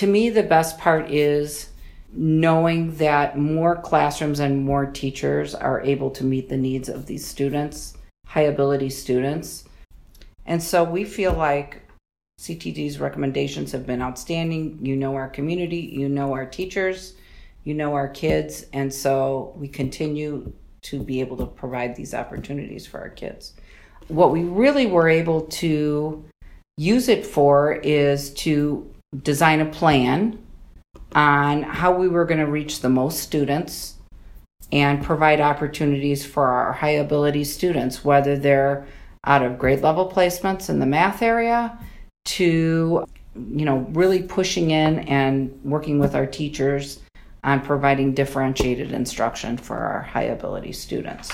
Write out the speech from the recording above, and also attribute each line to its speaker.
Speaker 1: to me, the best part is knowing that more classrooms and more teachers are able to meet the needs of these students, high ability students. And so we feel like CTD's recommendations have been outstanding. You know our community, you know our teachers, you know our kids, and so we continue to be able to provide these opportunities for our kids. What we really were able to use it for is to design a plan on how we were going to reach the most students and provide opportunities for our high ability students, whether they're out of grade level placements in the math area to you know really pushing in and working with our teachers on providing differentiated instruction for our high ability students.